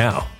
now.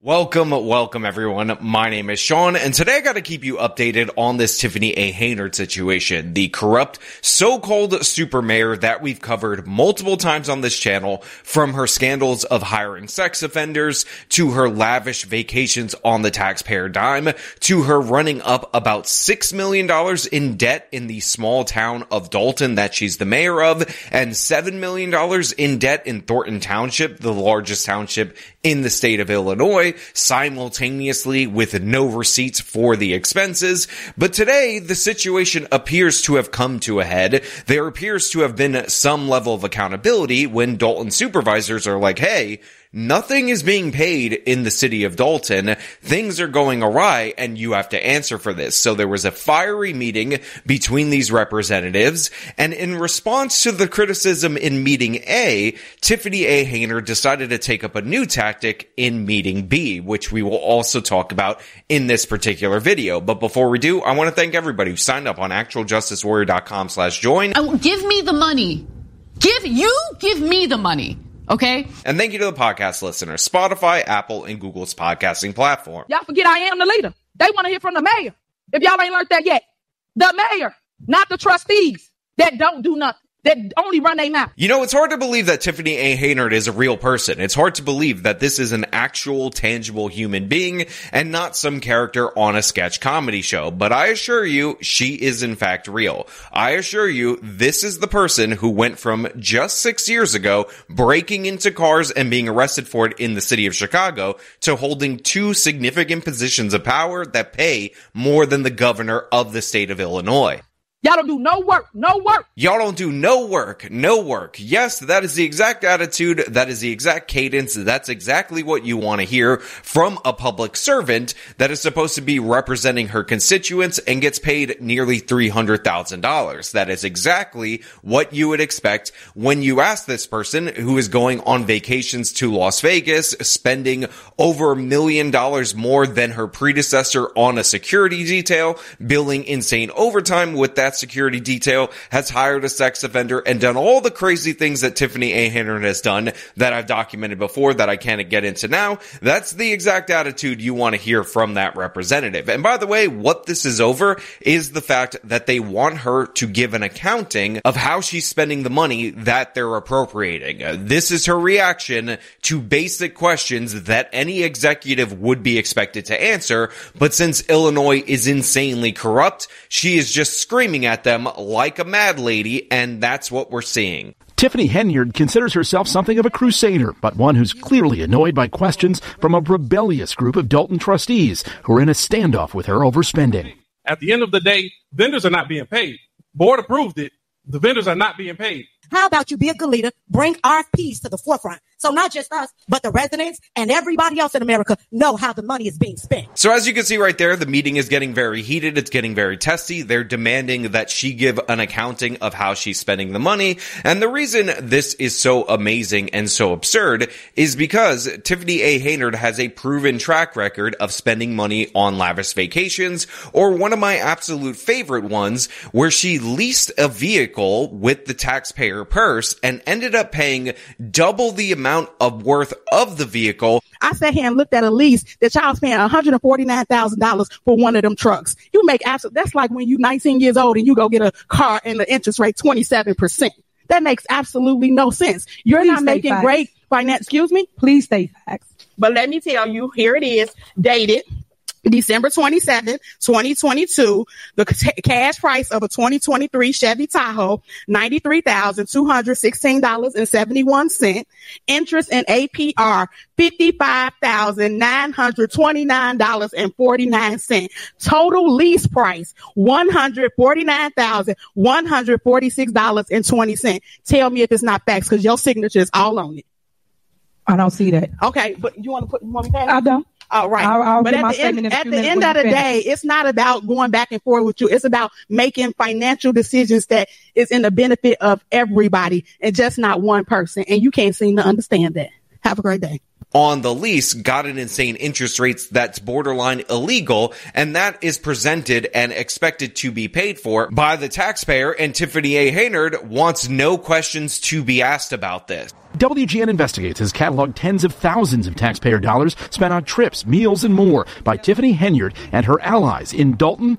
Welcome, welcome everyone. My name is Sean, and today I gotta keep you updated on this Tiffany A. Haynard situation, the corrupt so-called super mayor that we've covered multiple times on this channel, from her scandals of hiring sex offenders, to her lavish vacations on the taxpayer dime, to her running up about $6 million in debt in the small town of Dolton that she's the mayor of, and $7 million in debt in Thornton Township, the largest township in the state of Illinois, simultaneously with no receipts for the expenses. But today, the situation appears to have come to a head. There appears to have been some level of accountability when Dolton supervisors are like, hey, Nothing is being paid in the city of Dolton. Things are going awry and you have to answer for this. So there was a fiery meeting between these representatives. And in response to the criticism in meeting A, Tiffany A. Hayner decided to take up a new tactic in meeting B, which we will also talk about in this particular video. But before we do, I want to thank everybody who signed up on actualjusticewarrior.com slash join. Oh, give me the money. Give you give me the money. Okay. And thank you to the podcast listeners, Spotify, Apple, and Google's podcasting platform. Y'all forget I am the leader. They want to hear from the mayor. If y'all ain't learned that yet, the mayor, not the trustees that don't do nothing that only run their mouth. You know, it's hard to believe that Tiffany A. Haynard is a real person. It's hard to believe that this is an actual, tangible human being and not some character on a sketch comedy show. But I assure you, she is in fact real. I assure you, this is the person who went from just six years ago breaking into cars and being arrested for it in the city of Chicago to holding two significant positions of power that pay more than the governor of the state of Illinois. Y'all don't do no work, no work. Y'all don't do no work, no work. Yes, that is the exact attitude. That is the exact cadence. That's exactly what you want to hear from a public servant that is supposed to be representing her constituents and gets paid nearly $300,000. That is exactly what you would expect when you ask this person who is going on vacations to Las Vegas, spending over a million dollars more than her predecessor on a security detail, billing insane overtime with that security detail has hired a sex offender and done all the crazy things that Tiffany A. Has done that I've documented before that I can't get into now. That's the exact attitude you want to hear from that representative. And by the way, what this is over is the fact that they want her to give an accounting of how she's spending the money that they're appropriating. This is her reaction to basic questions that any executive would be expected to answer. But since Illinois is insanely corrupt, she is just screaming screaming at them like a mad lady, and that's what we're seeing. Tiffany Henyard considers herself something of a crusader, but one who's clearly annoyed by questions from a rebellious group of Dolton trustees who are in a standoff with her over spending. At the end of the day, vendors are not being paid. Board approved it. The vendors are not being paid. How about you be a good leader, bring RFPs to the forefront? So not just us, but the residents and everybody else in America know how the money is being spent. So as you can see right there, the meeting is getting very heated. It's getting very testy. They're demanding that she give an accounting of how she's spending the money. And the reason this is so amazing and so absurd is because Tiffany A. Haynard has a proven track record of spending money on lavish vacations or one of my absolute favorite ones where she leased a vehicle with the taxpayer purse and ended up paying double the amount amount of worth of the vehicle. I sat here and looked at a lease that y'all was paying $149,000 for one of them trucks. You make absolutely, that's like when you're 19 years old and you go get a car and the interest rate 27%. That makes absolutely no sense. You're Please not making facts. great finance. Excuse me? Please stay facts. But let me tell you, here it is, dated December 27th, 2022, the c- cash price of a 2023 Chevy Tahoe, $93,216.71. Interest and APR, $55,929.49. Total lease price, $149,146.20. Tell me if it's not facts because your signature is all on it. I don't see that. Okay, but you want to put you want me to? I don't. All right. I'll- I'll but at the end, statement in a at the end of the day, it's not about going back and forth with you. It's about making financial decisions that is in the benefit of everybody and just not one person. And you can't seem to understand that. Have a great day. On the lease got an insane interest rates that's borderline illegal, and that is presented and expected to be paid for by the taxpayer, and Tiffany A. Haynard wants no questions to be asked about this. WGN Investigates has cataloged tens of thousands of taxpayer dollars spent on trips, meals, and more by Tiffany Henyard and her allies in Dolton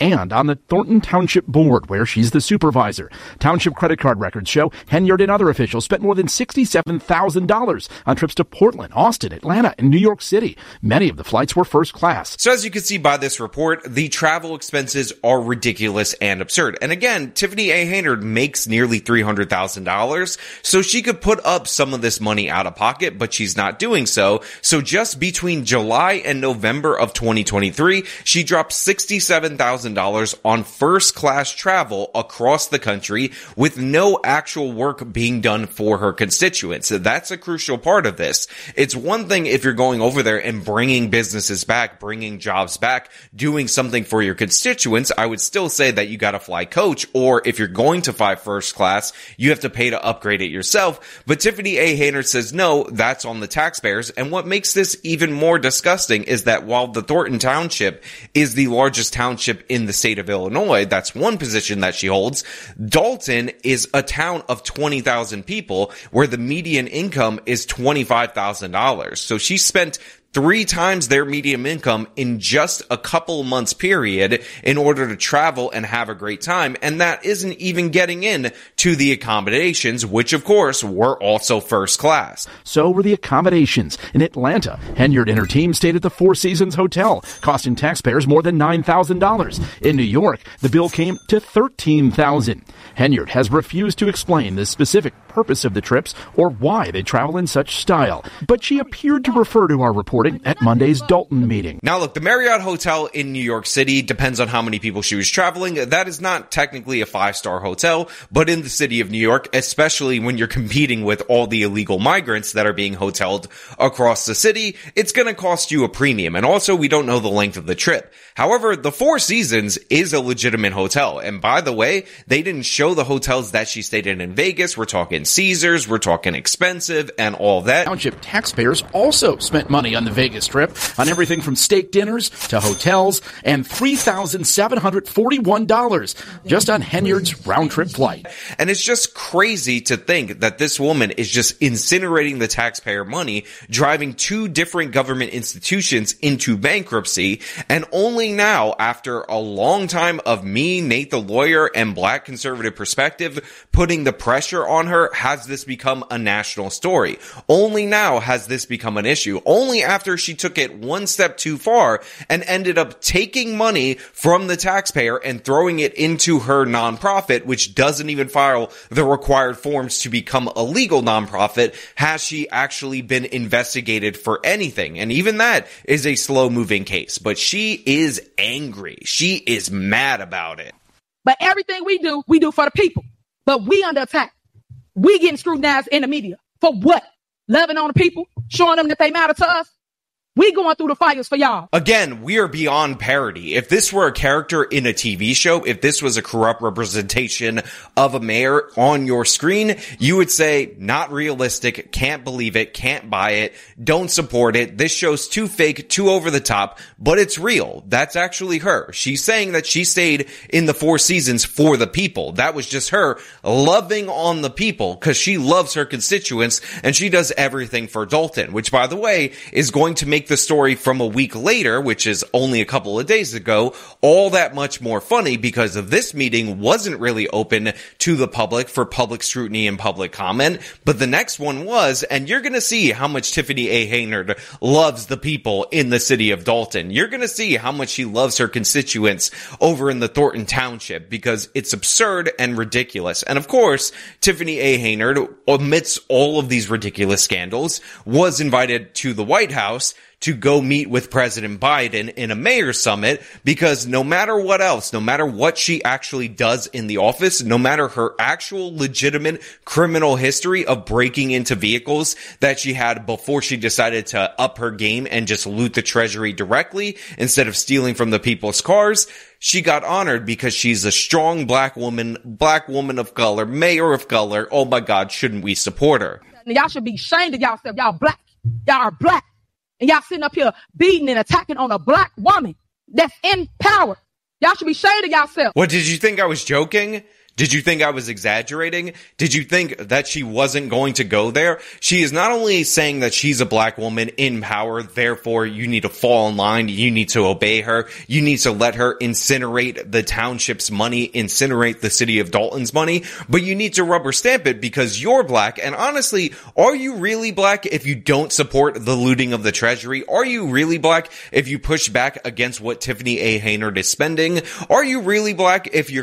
and on the Thornton Township Board, where she's the supervisor. Township credit card records show Henyard and other officials spent more than $67,000 on trips to Portland, Austin, Atlanta, and New York City. Many of the flights were first class. So as you can see by this report, the travel expenses are ridiculous and absurd. And again, Tiffany A. Haynard makes nearly $300,000, so she could put up some of this money out of pocket, but she's not doing so. So just between July and November of 2023, she dropped $67,000 on first class travel across the country with no actual work being done for her constituents. That's a crucial part of this. It's one thing if you're going over there and bringing businesses back, bringing jobs back, doing something for your constituents. I would still say that you got to fly coach, or if you're going to fly first class, you have to pay to upgrade it yourself. But Tiffany A. Haynard says no, that's on the taxpayers. And what makes this even more disgusting is that while the Thornton Township is the largest township in the state of Illinois, that's one position that she holds. Dolton is a town of 20,000 people where the median income is $25,000. So she spent three times their median income in just a couple months period in order to travel and have a great time. And that isn't even getting in to the accommodations, which of course were also first class. So were the accommodations. In Atlanta, Henyard and her team stayed at the Four Seasons Hotel, costing taxpayers more than $9,000. In New York, the bill came to $13,000. Henyard has refused to explain the specific purpose of the trips or why they travel in such style, but she appeared to refer to our at Monday's Dolton meeting. Now look, the Marriott Hotel in New York City depends on how many people she was traveling. That is not technically a five star hotel, but in the city of New York, especially when you're competing with all the illegal migrants that are being hoteled across the city, it's gonna cost you a premium. And also, we don't know the length of the trip. However, the Four Seasons is a legitimate hotel. And by the way, they didn't show the hotels that she stayed in in Vegas. We're talking Caesars, we're talking expensive and all that. Township taxpayers also spent money on the Vegas trip on everything from steak dinners to hotels and $3,741 just on Henyard's round trip flight. And it's just crazy to think that this woman is just incinerating the taxpayer money, driving two different government institutions into bankruptcy. And only now, after a long time of me, Nate the lawyer, and black conservative perspective, putting the pressure on her, has this become a national story. Only now has this become an issue. Only after she took it one step too far and ended up taking money from the taxpayer and throwing it into her nonprofit, which doesn't even file the required forms to become a legal nonprofit, has she actually been investigated for anything. And even that is a slow moving case, but she is angry. She is mad about it. But everything we do, we do for the people. But we under attack. We getting scrutinized in the media. For what? Loving on the people? Showing them that they matter to us? We going through the fires for y'all. Again, we are beyond parody. If this were a character in a TV show, if this was a corrupt representation of a mayor on your screen, you would say, not realistic, can't believe it, can't buy it, don't support it, this show's too fake, too over the top, but it's real. That's actually her. She's saying that she stayed in the four seasons for the people. That was just her loving on the people because she loves her constituents and she does everything for Dolton, which by the way, is going to make the story from a week later, which is only a couple of days ago, all that much more funny because of this meeting wasn't really open to the public for public scrutiny and public comment, but the next one was, and you're gonna see how much Tiffany A. Haynard loves the people in the city of Dolton. You're gonna see how much she loves her constituents over in the Thornton Township because it's absurd and ridiculous. And of course, Tiffany A. Haynard, amidst all of these ridiculous scandals, was invited to the White House to go meet with President Biden in a mayor summit because no matter what else, no matter what she actually does in the office, no matter her actual legitimate criminal history of breaking into vehicles that she had before she decided to up her game and just loot the treasury directly instead of stealing from the people's cars, she got honored because she's a strong black woman, black woman of color, mayor of color. Oh my God, shouldn't we support her? Y'all should be ashamed of yourself. Y'all black. Y'all are black. And y'all sitting up here beating and attacking on a black woman that's in power. Y'all should be ashamed of yourself. What, did you think I was joking? Did you think I was exaggerating? Did you think that she wasn't going to go there? She is not only saying that she's a black woman in power, therefore you need to fall in line, you need to obey her, you need to let her incinerate the township's money, incinerate the city of Dolton's money, but you need to rubber stamp it because you're black. And honestly, are you really black if you don't support the looting of the treasury? Are you really black if you push back against what Tiffany A. Haynard is spending? Are you really black if you're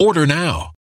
Order now.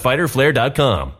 fighterflare.com.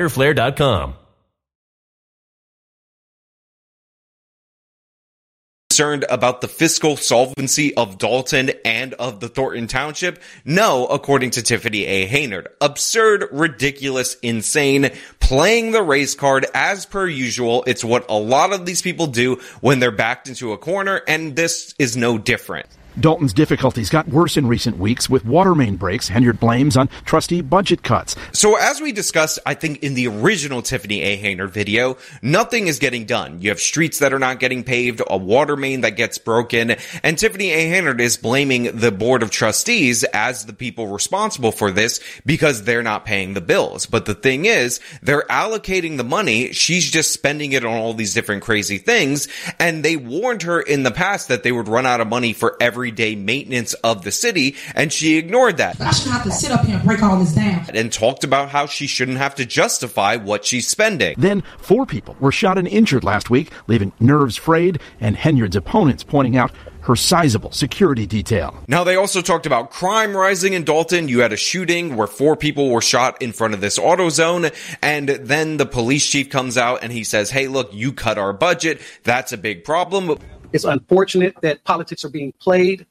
concerned about the fiscal solvency of Dolton and of the Thornton Township? No, according to Tiffany A. Haynard. Absurd, ridiculous, insane, playing the race card as per usual. It's what a lot of these people do when they're backed into a corner, and this is no different. Dolton's difficulties got worse in recent weeks with water main breaks. Henyard blames on trustee budget cuts. So as we discussed, I think in the original Tiffany A. Heynard video, nothing is getting done. You have streets that are not getting paved, a water main that gets broken, and Tiffany A. Heynard is blaming the board of trustees as the people responsible for this because they're not paying the bills. But the thing is, they're allocating the money. She's just spending it on all these different crazy things. And they warned her in the past that they would run out of money for everyday maintenance of the city. And she ignored that. I shouldn't have to sit up here and break all this down. And talked about how she shouldn't have to justify what she's spending. Then four people were shot and injured last week, leaving nerves frayed and Henyard's opponents pointing out her sizable security detail. Now, they also talked about crime rising in Dolton. You had a shooting where four people were shot in front of this auto zone. And then the police chief comes out and he says, Hey, look, you cut our budget. That's a big problem. It's unfortunate that politics are being played.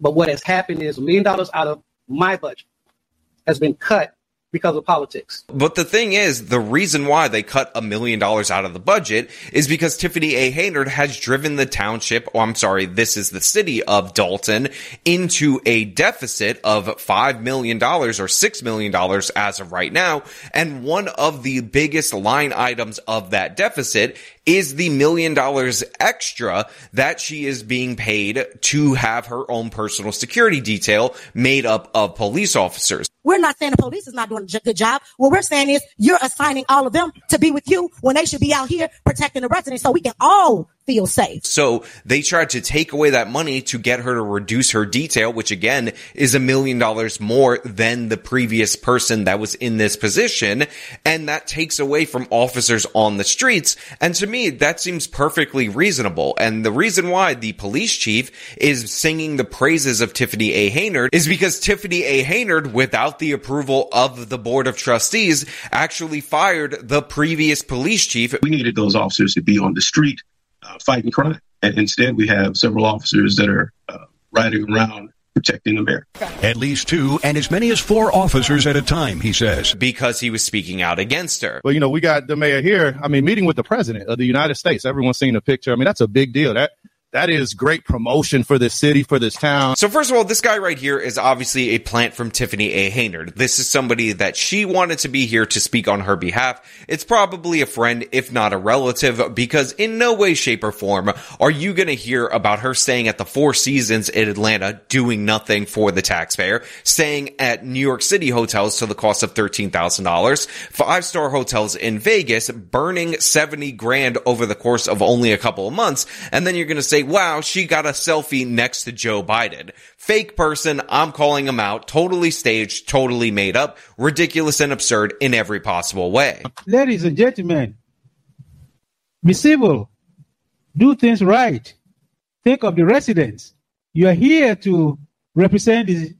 But what has happened is a million dollars out of my budget has been cut because of politics. But the thing is, the reason why they cut a million dollars out of the budget is because Tiffany A. Haynard has driven the township, oh, I'm sorry, this is the city of Dolton, into a deficit of $5 million or $6 million as of right now. And one of the biggest line items of that deficit is the million dollars extra that she is being paid to have her own personal security detail made up of police officers. We're not saying the police is not doing a good job. What we're saying is you're assigning all of them to be with you when they should be out here protecting the residents so we can all feel safe. So they tried to take away that money to get her to reduce her detail, which again is a million dollars more than the previous person that was in this position. And that takes away from officers on the streets. And to me, that seems perfectly reasonable. And the reason why the police chief is singing the praises of Tiffany A. Haynard is because Tiffany A. Haynard, without the approval of the board of trustees, actually fired the previous police chief. We needed those officers to be on the street uh, fighting crime. And instead, we have several officers that are uh, riding around protecting the mayor. At least two and as many as four officers at a time, he says. Because he was speaking out against her. Well, you know, we got the mayor here. I mean, meeting with the president of the United States. Everyone's seen the picture. I mean, that's a big deal. That that is great promotion for this city, for this town. So first of all, this guy right here is obviously a plant from Tiffany A. Heynard. This is somebody that she wanted to be here to speak on her behalf. It's probably a friend, if not a relative, because in no way, shape, or form are you going to hear about her staying at the Four Seasons in Atlanta, doing nothing for the taxpayer, staying at New York City hotels to the cost of $13,000, five-star hotels in Vegas, burning 70 grand over the course of only a couple of months, and then you're going to say, wow, she got a selfie next to Joe Biden. Fake person, I'm calling him out, totally staged, totally made up, ridiculous and absurd in every possible way. Ladies and gentlemen, be civil, do things right, think of the residents. You are here to represent the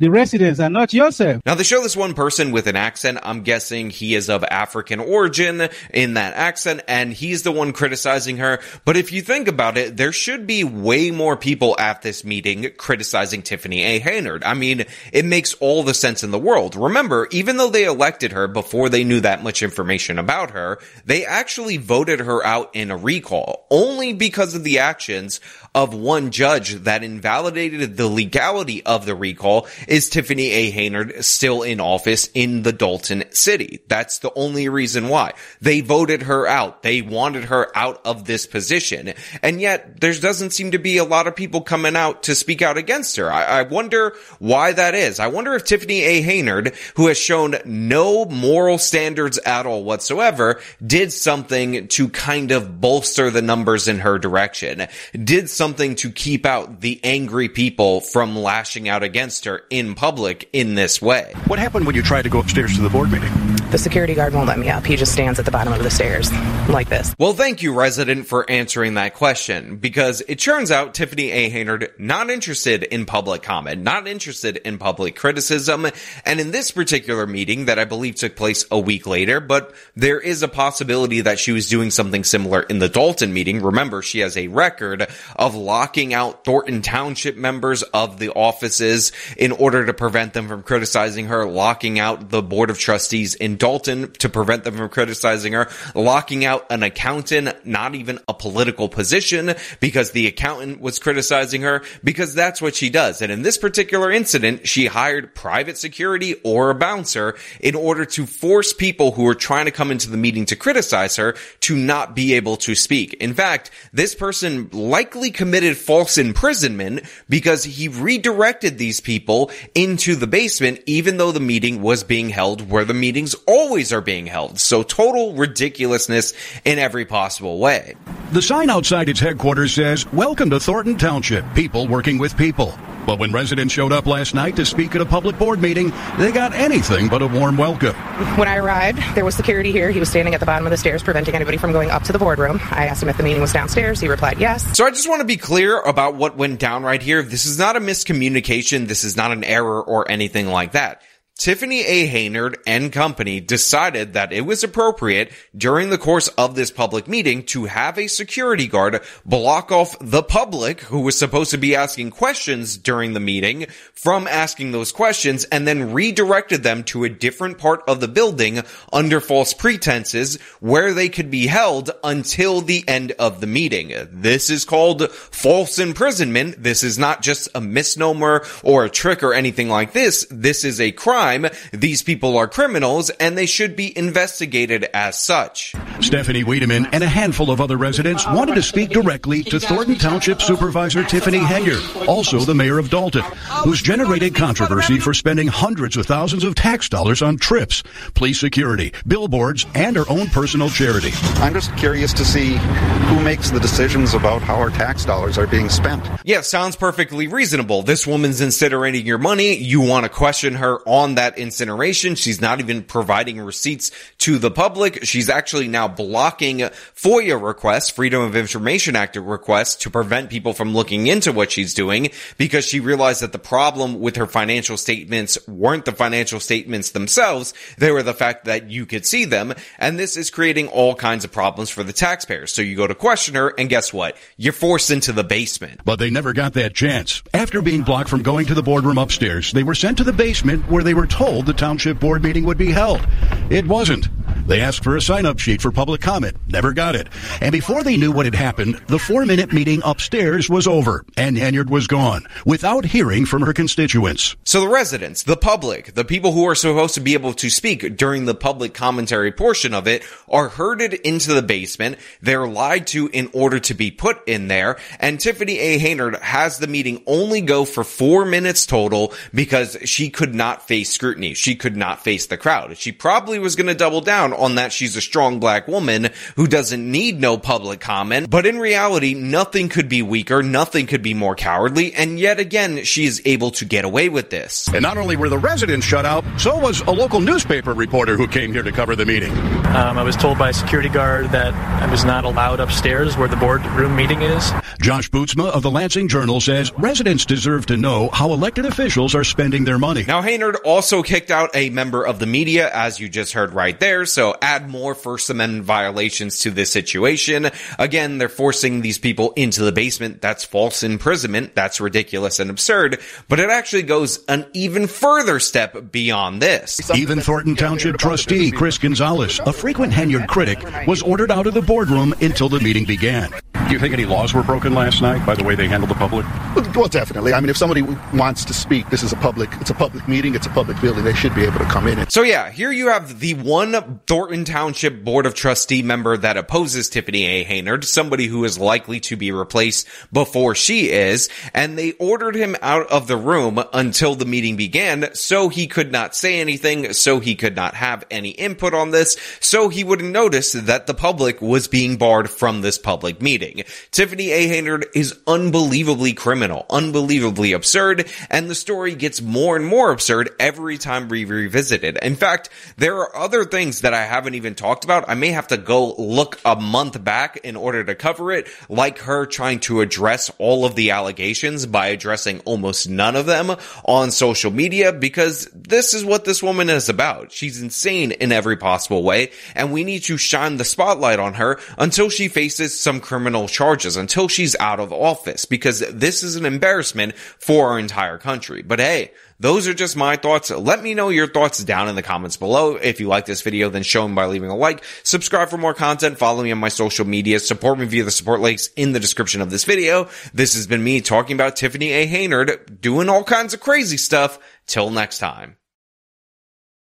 the residents are not yourself. Now they show this one person with an accent. I'm guessing he is of African origin in that accent and he's the one criticizing her. But if you think about it, there should be way more people at this meeting criticizing Tiffany A. Haynard. I mean, it makes all the sense in the world. Remember, even though they elected her before they knew that much information about her, they actually voted her out in a recall only because of the actions of one judge that invalidated the legality of the recall is Tiffany A. Haynard still in office in the Dolton city. That's the only reason why. They voted her out. They wanted her out of this position. And yet there doesn't seem to be a lot of people coming out to speak out against her. I, I wonder why that is. I wonder if Tiffany A. Haynard, who has shown no moral standards at all whatsoever, did something to kind of bolster the numbers in her direction. Did something to keep out the angry people from lashing out against her in public in this way. What happened when you tried to go upstairs to the board meeting? The security guard won't let me up. He just stands at the bottom of the stairs like this. Well, thank you, resident, for answering that question because it turns out Tiffany A. Haynard not interested in public comment, not interested in public criticism. And in this particular meeting that I believe took place a week later, but there is a possibility that she was doing something similar in the Dolton meeting. Remember, she has a record of of locking out Thornton Township members of the offices in order to prevent them from criticizing her, locking out the board of trustees in Dolton to prevent them from criticizing her, locking out an accountant, not even a political position because the accountant was criticizing her because that's what she does. And in this particular incident, she hired private security or a bouncer in order to force people who were trying to come into the meeting to criticize her to not be able to speak. In fact, this person likely committed false imprisonment because he redirected these people into the basement even though the meeting was being held where the meetings always are being held. So total ridiculousness in every possible way. The sign outside its headquarters says, Welcome to Thornton Township, people working with people. But when residents showed up last night to speak at a public board meeting, they got anything but a warm welcome. When I arrived, there was security here. He was standing at the bottom of the stairs, preventing anybody from going up to the boardroom. I asked him if the meeting was downstairs. He replied yes. So I just want to be clear about what went down right here. This is not a miscommunication. This is not an error or anything like that. Tiffany A. Haynard and company decided that it was appropriate during the course of this public meeting to have a security guard block off the public who was supposed to be asking questions during the meeting from asking those questions and then redirected them to a different part of the building under false pretenses where they could be held until the end of the meeting. This is called false imprisonment. This is not just a misnomer or a trick or anything like this. This is a crime crime. These people are criminals and they should be investigated as such. Stephanie Wiedemann and a handful of other residents wanted to speak directly to Thornton Township Supervisor Tiffany Henyard, also the mayor of Dolton, who's generated controversy for spending hundreds of thousands of tax dollars on trips, police security, billboards, and her own personal charity. I'm just curious to see who makes the decisions about how our tax dollars are being spent. Yeah, sounds perfectly reasonable. This woman's incinerating your money. You want to question her on that incineration. She's not even providing receipts to the public. She's actually now blocking FOIA requests, Freedom of Information Act requests to prevent people from looking into what she's doing because she realized that the problem with her financial statements weren't the financial statements themselves. They were the fact that you could see them. And this is creating all kinds of problems for the taxpayers. So you go to question her and guess what? You're forced into the basement. But they never got that chance. After being blocked from going to the boardroom upstairs, they were sent to the basement where they were told the township board meeting would be held. It wasn't. They asked for a sign up sheet for public comment, never got it. And before they knew what had happened, the four minute meeting upstairs was over and Henyard was gone without hearing from her constituents. So the residents, the public, the people who are supposed to be able to speak during the public commentary portion of it are herded into the basement. They're lied to in order to be put in there. And Tiffany A. Haynard has the meeting only go for four minutes total because she could not face scrutiny. She could not face the crowd. She probably was going to double down on that she's a strong black woman who doesn't need no public comment. But in reality, nothing could be weaker. Nothing could be more cowardly. And yet again, she is able to get away with this. And not only were the residents shut out, so was a local newspaper reporter who came here to cover the meeting. Um, I was told by a security guard that I was not allowed upstairs where the boardroom meeting is. Josh Bootsma of the Lansing Journal says residents deserve to know how elected officials are spending their money. Now, Haynard also kicked out a member of the media, as you just heard right there. So add more First Amendment violations to this situation. Again, they're forcing these people into the basement. That's false imprisonment. That's ridiculous and absurd. But it actually goes an even further step beyond this. Even Thornton Township trustee Chris Gonzalez, a frequent Henyard critic, was ordered out of the boardroom until the meeting began. Do you think any laws were broken last night by the way they handled the public? Well, definitely. I mean, if somebody wants to speak, this is a public, it's a public meeting, it's a public building. They should be able to come in. So yeah, here you have the one Thornton Township Board of Trustee member that opposes Tiffany A. Haynard, somebody who is likely to be replaced before she is, and they ordered him out of the room until the meeting began, so he could not say anything, so he could not have any input on this, so he wouldn't notice that the public was being barred from this public meeting. Tiffany A. Haynard is unbelievably criminal, unbelievably absurd, and the story gets more and more absurd every time we revisit it. In fact, there are other things that I haven't even talked about. I may have to go look a month back in order to cover it, like her trying to address all of the allegations by addressing almost none of them on social media, because this is what this woman is about. She's insane in every possible way, and we need to shine the spotlight on her until she faces some criminal charges until she's out of office because this is an embarrassment for our entire country. But hey, those are just my thoughts. Let me know your thoughts down in the comments below. If you like this video, then show them by leaving a like. Subscribe for more content. Follow me on my social media. Support me via the support links in the description of this video. This has been me talking about Tiffany A. Haynard doing all kinds of crazy stuff. Till next time.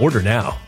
Order now.